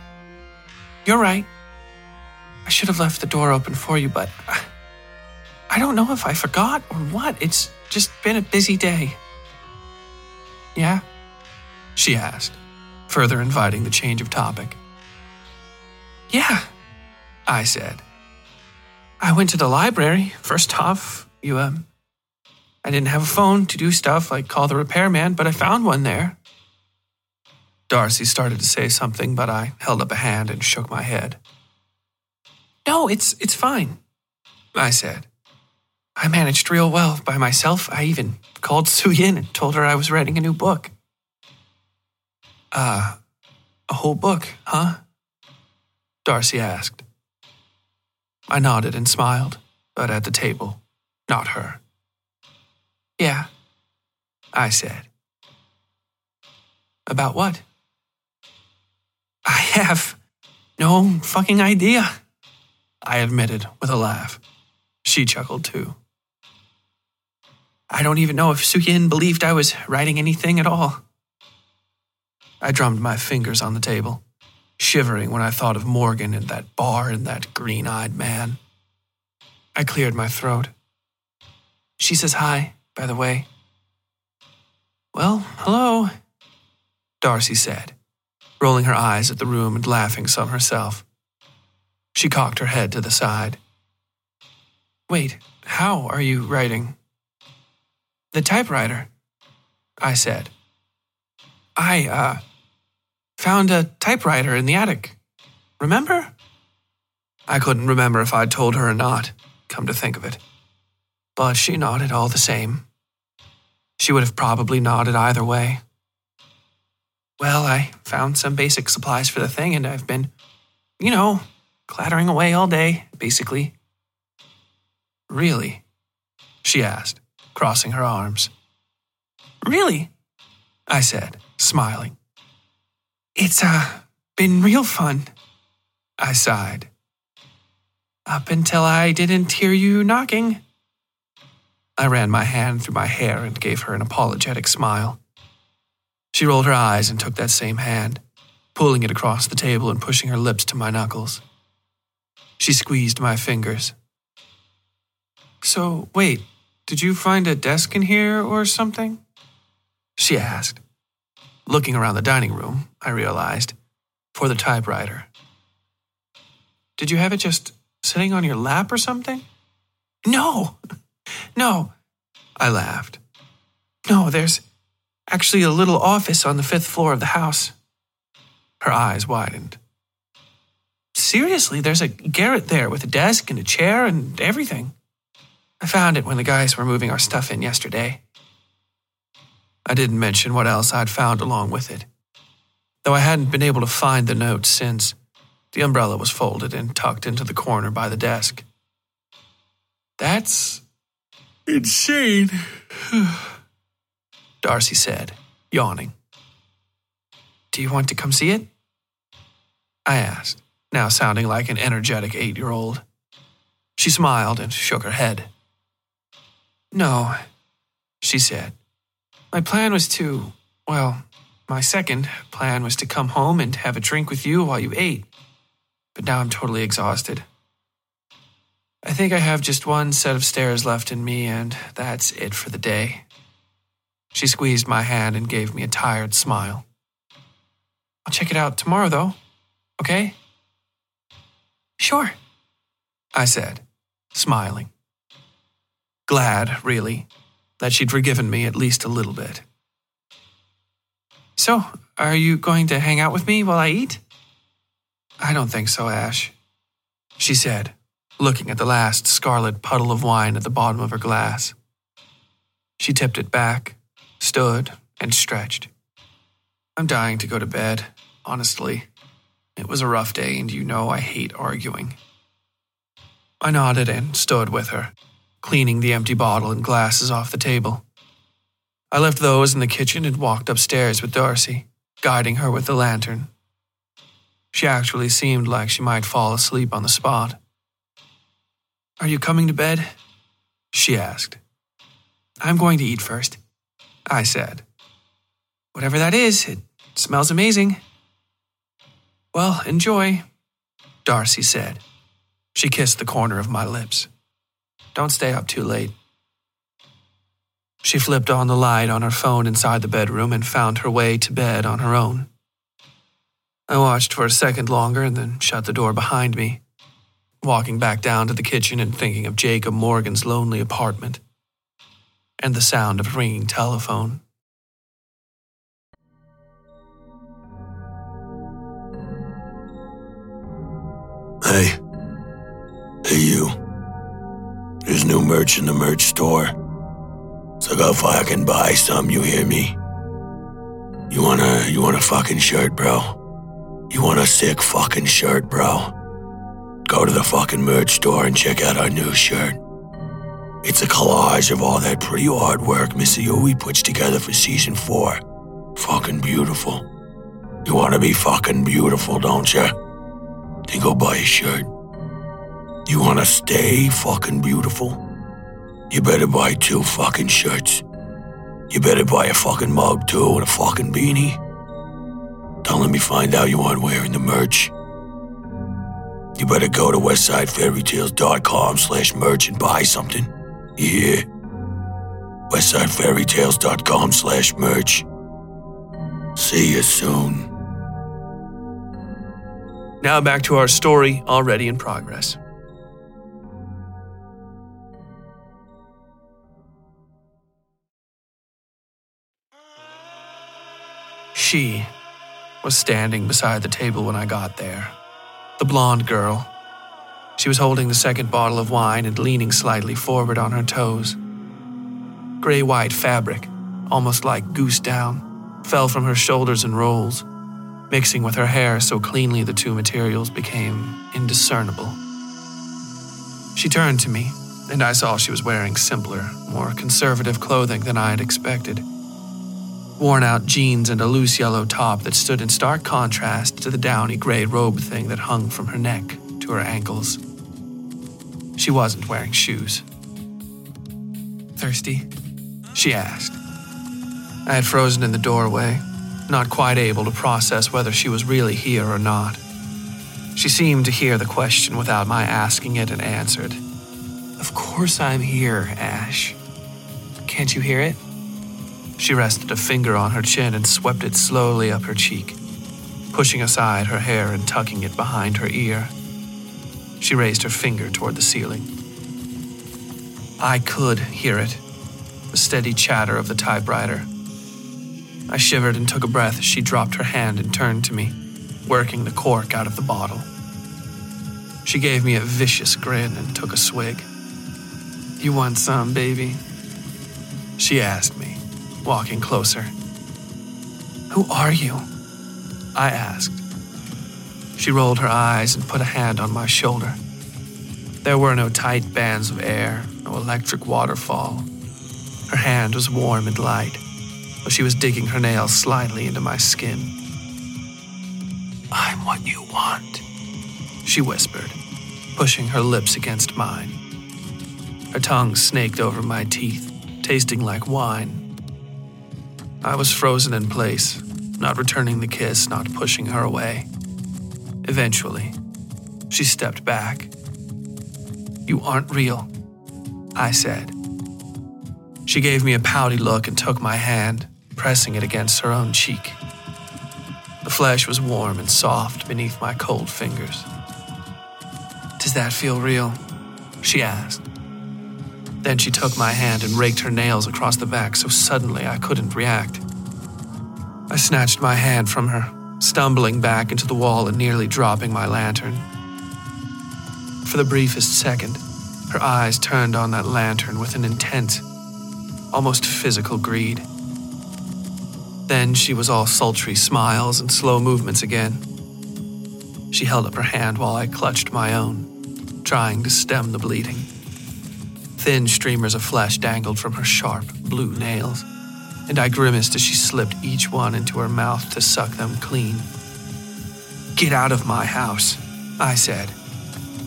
You're right. I should have left the door open for you, but I, don't know if I forgot or what. It's just been a busy day. Yeah? She asked, further inviting the change of topic. Yeah, I said. I went to the library. First off, you, um, I didn't have a phone to do stuff like call the repairman, but I found one there. Darcy started to say something, but I held up a hand and shook my head. No, it's it's fine, I said. I managed real well by myself. I even called Su Yin and told her I was writing a new book. Uh, a whole book, huh? Darcy asked. I nodded and smiled, but at the table, not her. Yeah, I said. About what? I have no fucking idea, I admitted with a laugh. She chuckled too. I don't even know if Suyin believed I was writing anything at all. I drummed my fingers on the table, shivering when I thought of Morgan and that bar and that green eyed man. I cleared my throat. She says hi, by the way. Well, hello, Darcy said, rolling her eyes at the room and laughing some herself. She cocked her head to the side. Wait, how are you writing? The typewriter, I said. I, uh, found a typewriter in the attic. Remember? I couldn't remember if I'd told her or not, come to think of it. But she nodded all the same. She would have probably nodded either way. Well, I found some basic supplies for the thing, and I've been, you know, clattering away all day, basically. Really? She asked crossing her arms. Really? I said, smiling. It's, uh, been real fun. I sighed. Up until I didn't hear you knocking. I ran my hand through my hair and gave her an apologetic smile. She rolled her eyes and took that same hand, pulling it across the table and pushing her lips to my knuckles. She squeezed my fingers. So, wait, did you find a desk in here or something? She asked. Looking around the dining room, I realized, for the typewriter. Did you have it just sitting on your lap or something? No, <laughs> no, I laughed. No, there's actually a little office on the fifth floor of the house. Her eyes widened. Seriously, there's a garret there with a desk and a chair and everything. I found it when the guys were moving our stuff in yesterday. I didn't mention what else I'd found along with it, though I hadn't been able to find the note since the umbrella was folded and tucked into the corner by the desk. That's insane, <sighs> Darcy said, yawning. Do you want to come see it? I asked, now sounding like an energetic eight year old. She smiled and shook her head. No, she said. My plan was to, well, my second plan was to come home and have a drink with you while you ate. But now I'm totally exhausted. I think I have just one set of stairs left in me, and that's it for the day. She squeezed my hand and gave me a tired smile. I'll check it out tomorrow, though. Okay? Sure, I said, smiling. Glad, really, that she'd forgiven me at least a little bit. So, are you going to hang out with me while I eat? I don't think so, Ash, she said, looking at the last scarlet puddle of wine at the bottom of her glass. She tipped it back, stood, and stretched. I'm dying to go to bed, honestly. It was a rough day, and you know I hate arguing. I nodded and stood with her, cleaning the empty bottle and glasses off the table. I left those in the kitchen and walked upstairs with Darcy, guiding her with the lantern. She actually seemed like she might fall asleep on the spot. Are you coming to bed? She asked. I'm going to eat first, I said. Whatever that is, it smells amazing. Well, enjoy, Darcy said. She kissed the corner of my lips. Don't stay up too late. She flipped on the light on her phone inside the bedroom and found her way to bed on her own. I watched for a second longer and then shut the door behind me, walking back down to the kitchen and thinking of Jacob Morgan's lonely apartment and the sound of a ringing telephone. Hey. Hey, you. There's new merch in the merch store. So go fucking buy some, you hear me? You want a, you want a fucking shirt, bro? You want a sick fucking shirt, bro? Go to the fucking merch store and check out our new shirt. It's a collage of all that pretty artwork Missy Uwe puts together for season four. Fucking beautiful. You want to be fucking beautiful, don't you? Then go buy a shirt. You want to stay fucking beautiful? You better buy two fucking shirts. You better buy a fucking mug too and a fucking beanie. Don't let me find out you aren't wearing the merch. You better go to westsidefairytales.com slash merch and buy something. Hear? westsidefairytales.com slash merch. See you soon. Now back to our story already in progress. She was standing beside the table when I got there. The blonde girl. She was holding the second bottle of wine and leaning slightly forward on her toes. Gray white fabric, almost like goose down, fell from her shoulders in rolls, mixing with her hair so cleanly the two materials became indiscernible. She turned to me, and I saw she was wearing simpler, more conservative clothing than I had expected worn out jeans and a loose yellow top that stood in stark contrast to the downy gray robe thing that hung from her neck to her ankles. She wasn't wearing shoes. Thirsty? She asked. I had frozen in the doorway, not quite able to process whether she was really here or not. She seemed to hear the question without my asking it and answered. Of course I'm here, Ash. Can't you hear it? She rested a finger on her chin and swept it slowly up her cheek, pushing aside her hair and tucking it behind her ear. She raised her finger toward the ceiling. I could hear it, the steady chatter of the typewriter. I shivered and took a breath as she dropped her hand and turned to me, working the cork out of the bottle. She gave me a vicious grin and took a swig. You want some, baby? She asked me walking closer. Who are you? I asked. She rolled her eyes and put a hand on my shoulder. There were no tight bands of air, no electric waterfall. Her hand was warm and light, though she was digging her nails slightly into my skin. I'm what you want, she whispered, pushing her lips against mine. Her tongue snaked over my teeth, tasting like wine I was frozen in place, not returning the kiss, not pushing her away. Eventually, she stepped back. You aren't real, I said. She gave me a pouty look and took my hand, pressing it against her own cheek. The flesh was warm and soft beneath my cold fingers. Does that feel real? She asked. Then she took my hand and raked her nails across the back so suddenly I couldn't react. I snatched my hand from her, stumbling back into the wall and nearly dropping my lantern. For the briefest second, her eyes turned on that lantern with an intense, almost physical greed. Then she was all sultry smiles and slow movements again. She held up her hand while I clutched my own, trying to stem the bleeding. Thin streamers of flesh dangled from her sharp, blue nails and I grimaced as she slipped each one into her mouth to suck them clean. Get out of my house, I said,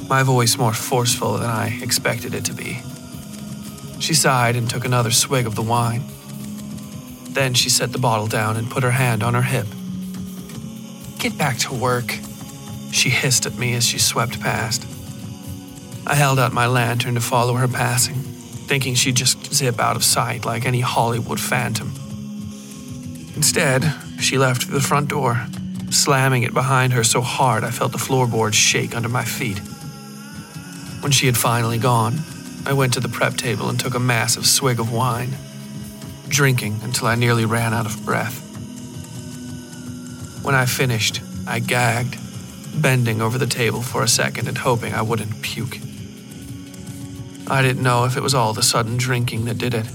my voice more forceful than I expected it to be. She sighed and took another swig of the wine. Then she set the bottle down and put her hand on her hip. Get back to work, she hissed at me as she swept past. I held out my lantern to follow her passing thinking she'd just zip out of sight like any Hollywood phantom. Instead, she left through the front door, slamming it behind her so hard I felt the floorboards shake under my feet. When she had finally gone, I went to the prep table and took a massive swig of wine, drinking until I nearly ran out of breath. When I finished, I gagged, bending over the table for a second and hoping I wouldn't puke. I didn't know if it was all the sudden drinking that did it,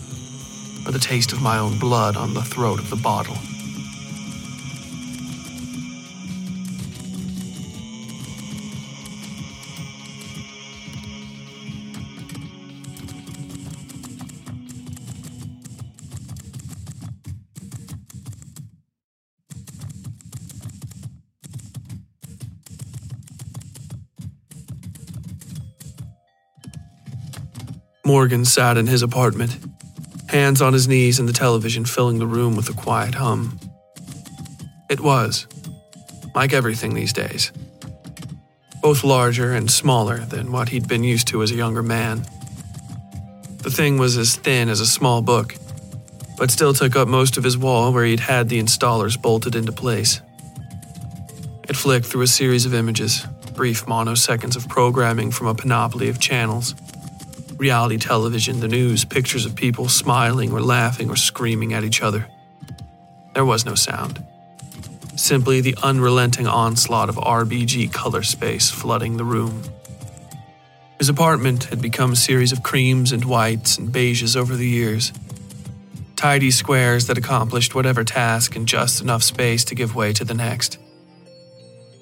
or the taste of my own blood on the throat of the bottle. Morgan sat in his apartment, hands on his knees and the television filling the room with a quiet hum. It was, like everything these days, both larger and smaller than what he'd been used to as a younger man. The thing was as thin as a small book, but still took up most of his wall where he'd had the installers bolted into place. It flicked through a series of images, brief monoseconds of programming from a panoply of channels reality television, the news, pictures of people smiling or laughing or screaming at each other. There was no sound. Simply the unrelenting onslaught of RBG color space flooding the room. His apartment had become a series of creams and whites and beiges over the years. Tidy squares that accomplished whatever task in just enough space to give way to the next.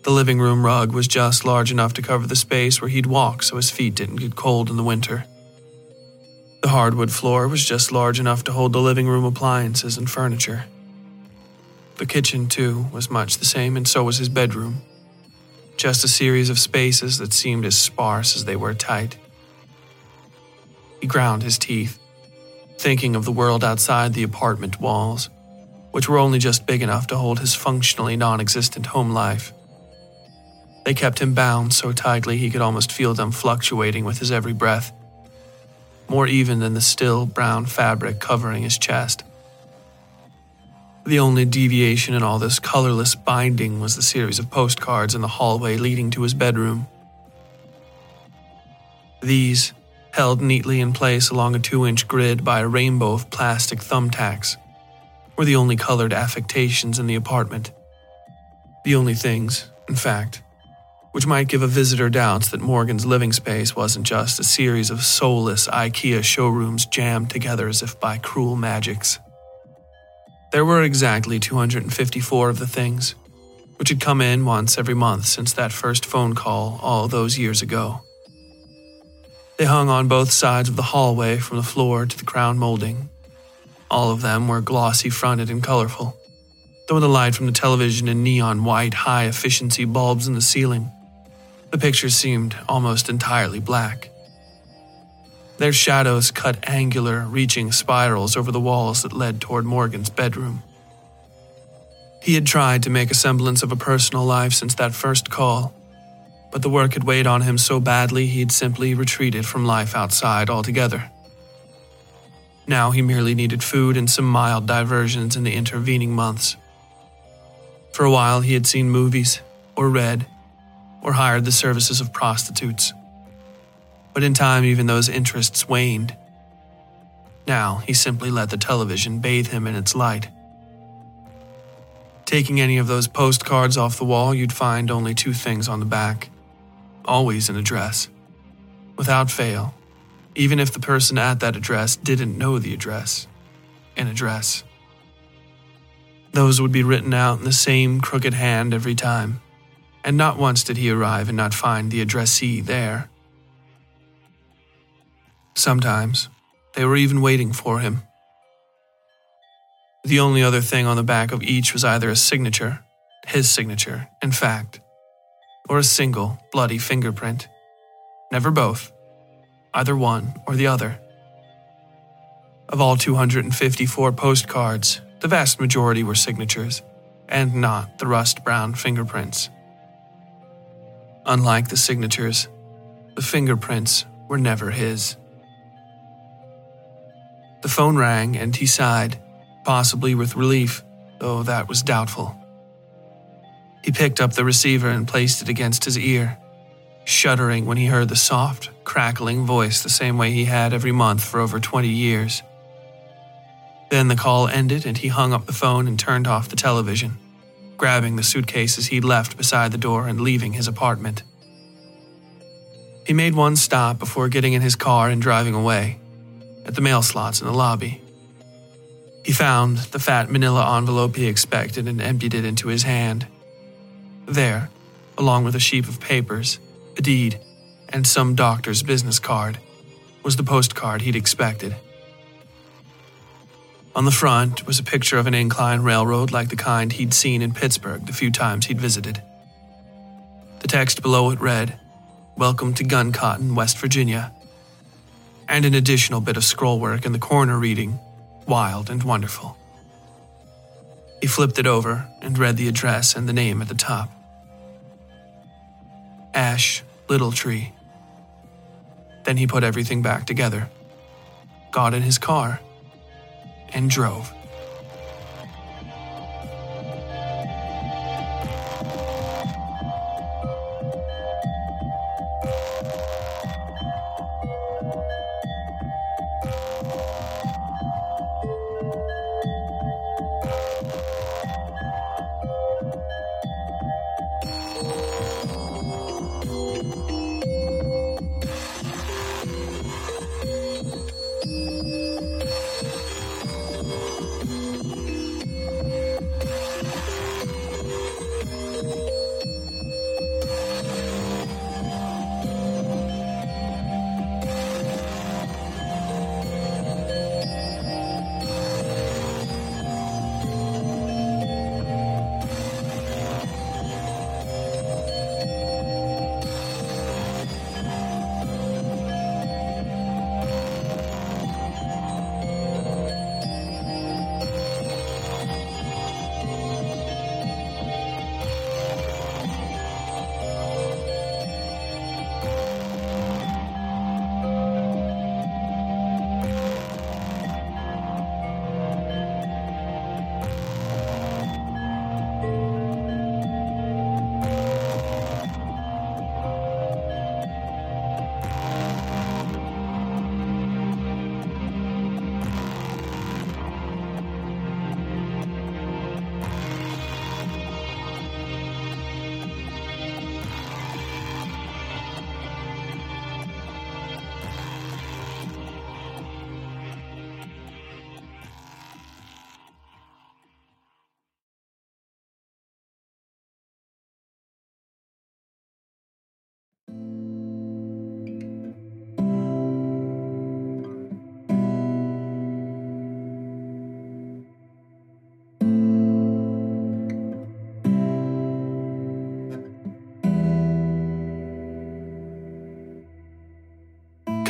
The living room rug was just large enough to cover the space where he'd walk so his feet didn't get cold in the winter. The hardwood floor was just large enough to hold the living room appliances and furniture. The kitchen, too, was much the same, and so was his bedroom. Just a series of spaces that seemed as sparse as they were tight. He ground his teeth, thinking of the world outside the apartment walls, which were only just big enough to hold his functionally non existent home life. They kept him bound so tightly he could almost feel them fluctuating with his every breath more even than the still brown fabric covering his chest. The only deviation in all this colorless binding was the series of postcards in the hallway leading to his bedroom. These, held neatly in place along a two inch grid by a rainbow of plastic thumbtacks, were the only colored affectations in the apartment. The only things, in fact, which might give a visitor doubts that Morgan's living space wasn't just a series of soulless IKEA showrooms jammed together as if by cruel magics. There were exactly 254 of the things, which had come in once every month since that first phone call all those years ago. They hung on both sides of the hallway from the floor to the crown molding. All of them were glossy fronted and colorful, though the light from the television and neon white high efficiency bulbs in the ceiling the pictures seemed almost entirely black. Their shadows cut angular, reaching spirals over the walls that led toward Morgan's bedroom. He had tried to make a semblance of a personal life since that first call, but the work had weighed on him so badly he'd simply retreated from life outside altogether. Now he merely needed food and some mild diversions in the intervening months. For a while, he had seen movies, or read, or hired the services of prostitutes. But in time, even those interests waned. Now, he simply let the television bathe him in its light. Taking any of those postcards off the wall, you'd find only two things on the back always an address. Without fail, even if the person at that address didn't know the address, an address. Those would be written out in the same crooked hand every time, and not once did he arrive and not find the addressee there. Sometimes they were even waiting for him. The only other thing on the back of each was either a signature, his signature, in fact, or a single bloody fingerprint. Never both, either one or the other. Of all 254 postcards, the vast majority were signatures, and not the rust brown fingerprints. Unlike the signatures, the fingerprints were never his. The phone rang and he sighed, possibly with relief, though that was doubtful. He picked up the receiver and placed it against his ear, shuddering when he heard the soft, crackling voice the same way he had every month for over 20 years. Then the call ended and he hung up the phone and turned off the television, grabbing the suitcases he'd left beside the door and leaving his apartment. He made one stop before getting in his car and driving away, at the mail slots in the lobby. He found the fat manila envelope he expected and emptied it into his hand. There, along with a sheaf of papers, a deed, and some doctor's business card, was the postcard he'd expected. On the front was a picture of an incline railroad like the kind he'd seen in Pittsburgh the few times he'd visited. The text below it read, Welcome to Gun Cotton, West Virginia. And an additional bit of scrollwork in the corner reading, Wild and Wonderful. He flipped it over and read the address and the name at the top Ash Little Tree. Then he put everything back together, got in his car, and drove.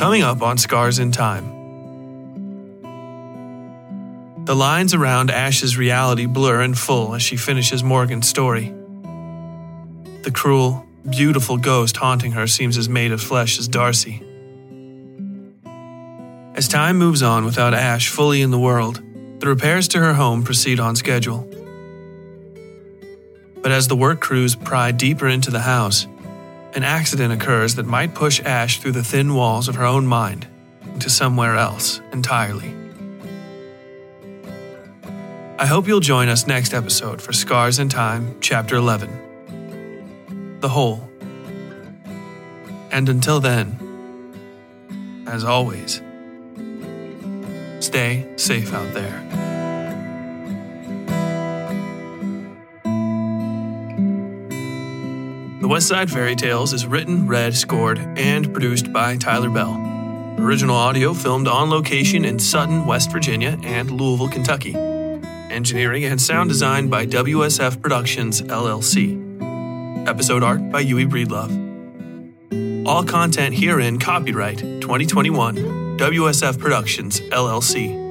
Coming up on Scars in Time. The lines around Ash's reality blur and full as she finishes Morgan's story. The cruel, beautiful ghost haunting her seems as made of flesh as Darcy. As time moves on without Ash fully in the world, the repairs to her home proceed on schedule. But as the work crews pry deeper into the house, an accident occurs that might push Ash through the thin walls of her own mind into somewhere else entirely. I hope you'll join us next episode for Scars in Time, Chapter 11 The Hole. And until then, as always, Stay safe out there. The Westside Fairytales is written, read, scored, and produced by Tyler Bell. Original audio filmed on location in Sutton, West Virginia, and Louisville, Kentucky. Engineering and sound design by WSF Productions, LLC. Episode art by Yui Breedlove. All content herein copyright 2021 WSF Productions, LLC.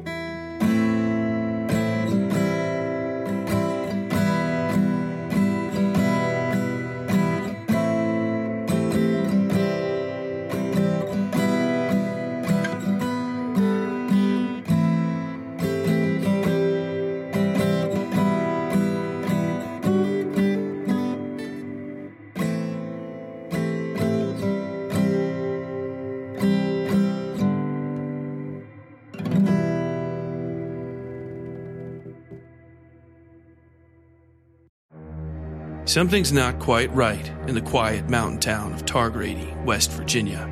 Something's not quite right in the quiet mountain town of Targrady, West Virginia.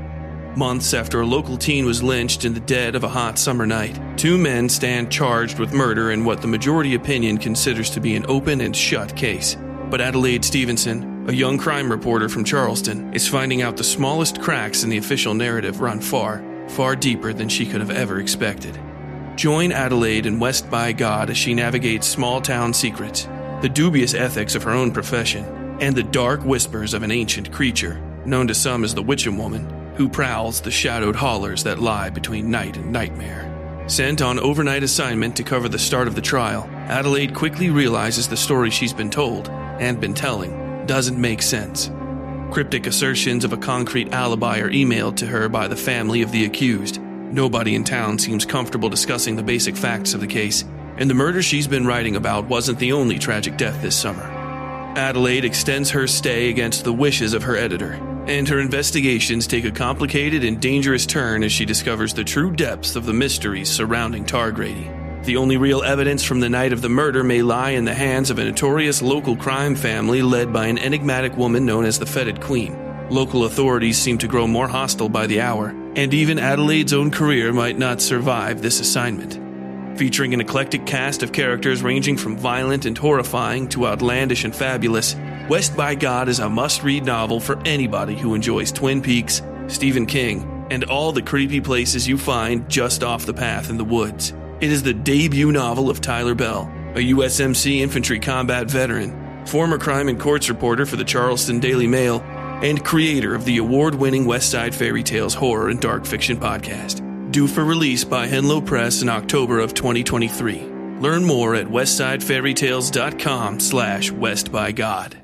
Months after a local teen was lynched in the dead of a hot summer night, two men stand charged with murder in what the majority opinion considers to be an open and shut case. But Adelaide Stevenson, a young crime reporter from Charleston, is finding out the smallest cracks in the official narrative run far, far deeper than she could have ever expected. Join Adelaide in West by God as she navigates small town secrets the dubious ethics of her own profession, and the dark whispers of an ancient creature, known to some as the Witching Woman, who prowls the shadowed hollers that lie between night and nightmare. Sent on overnight assignment to cover the start of the trial, Adelaide quickly realizes the story she's been told and been telling doesn't make sense. Cryptic assertions of a concrete alibi are emailed to her by the family of the accused. Nobody in town seems comfortable discussing the basic facts of the case, and the murder she's been writing about wasn't the only tragic death this summer. Adelaide extends her stay against the wishes of her editor, and her investigations take a complicated and dangerous turn as she discovers the true depths of the mysteries surrounding Targrady. The only real evidence from the night of the murder may lie in the hands of a notorious local crime family led by an enigmatic woman known as the Fetid Queen. Local authorities seem to grow more hostile by the hour, and even Adelaide's own career might not survive this assignment. Featuring an eclectic cast of characters ranging from violent and horrifying to outlandish and fabulous, West by God is a must read novel for anybody who enjoys Twin Peaks, Stephen King, and all the creepy places you find just off the path in the woods. It is the debut novel of Tyler Bell, a USMC infantry combat veteran, former crime and courts reporter for the Charleston Daily Mail, and creator of the award winning Westside Fairytales horror and dark fiction podcast due for release by Henlow Press in October of 2023. Learn more at westsidefairytales.com slash westbygod.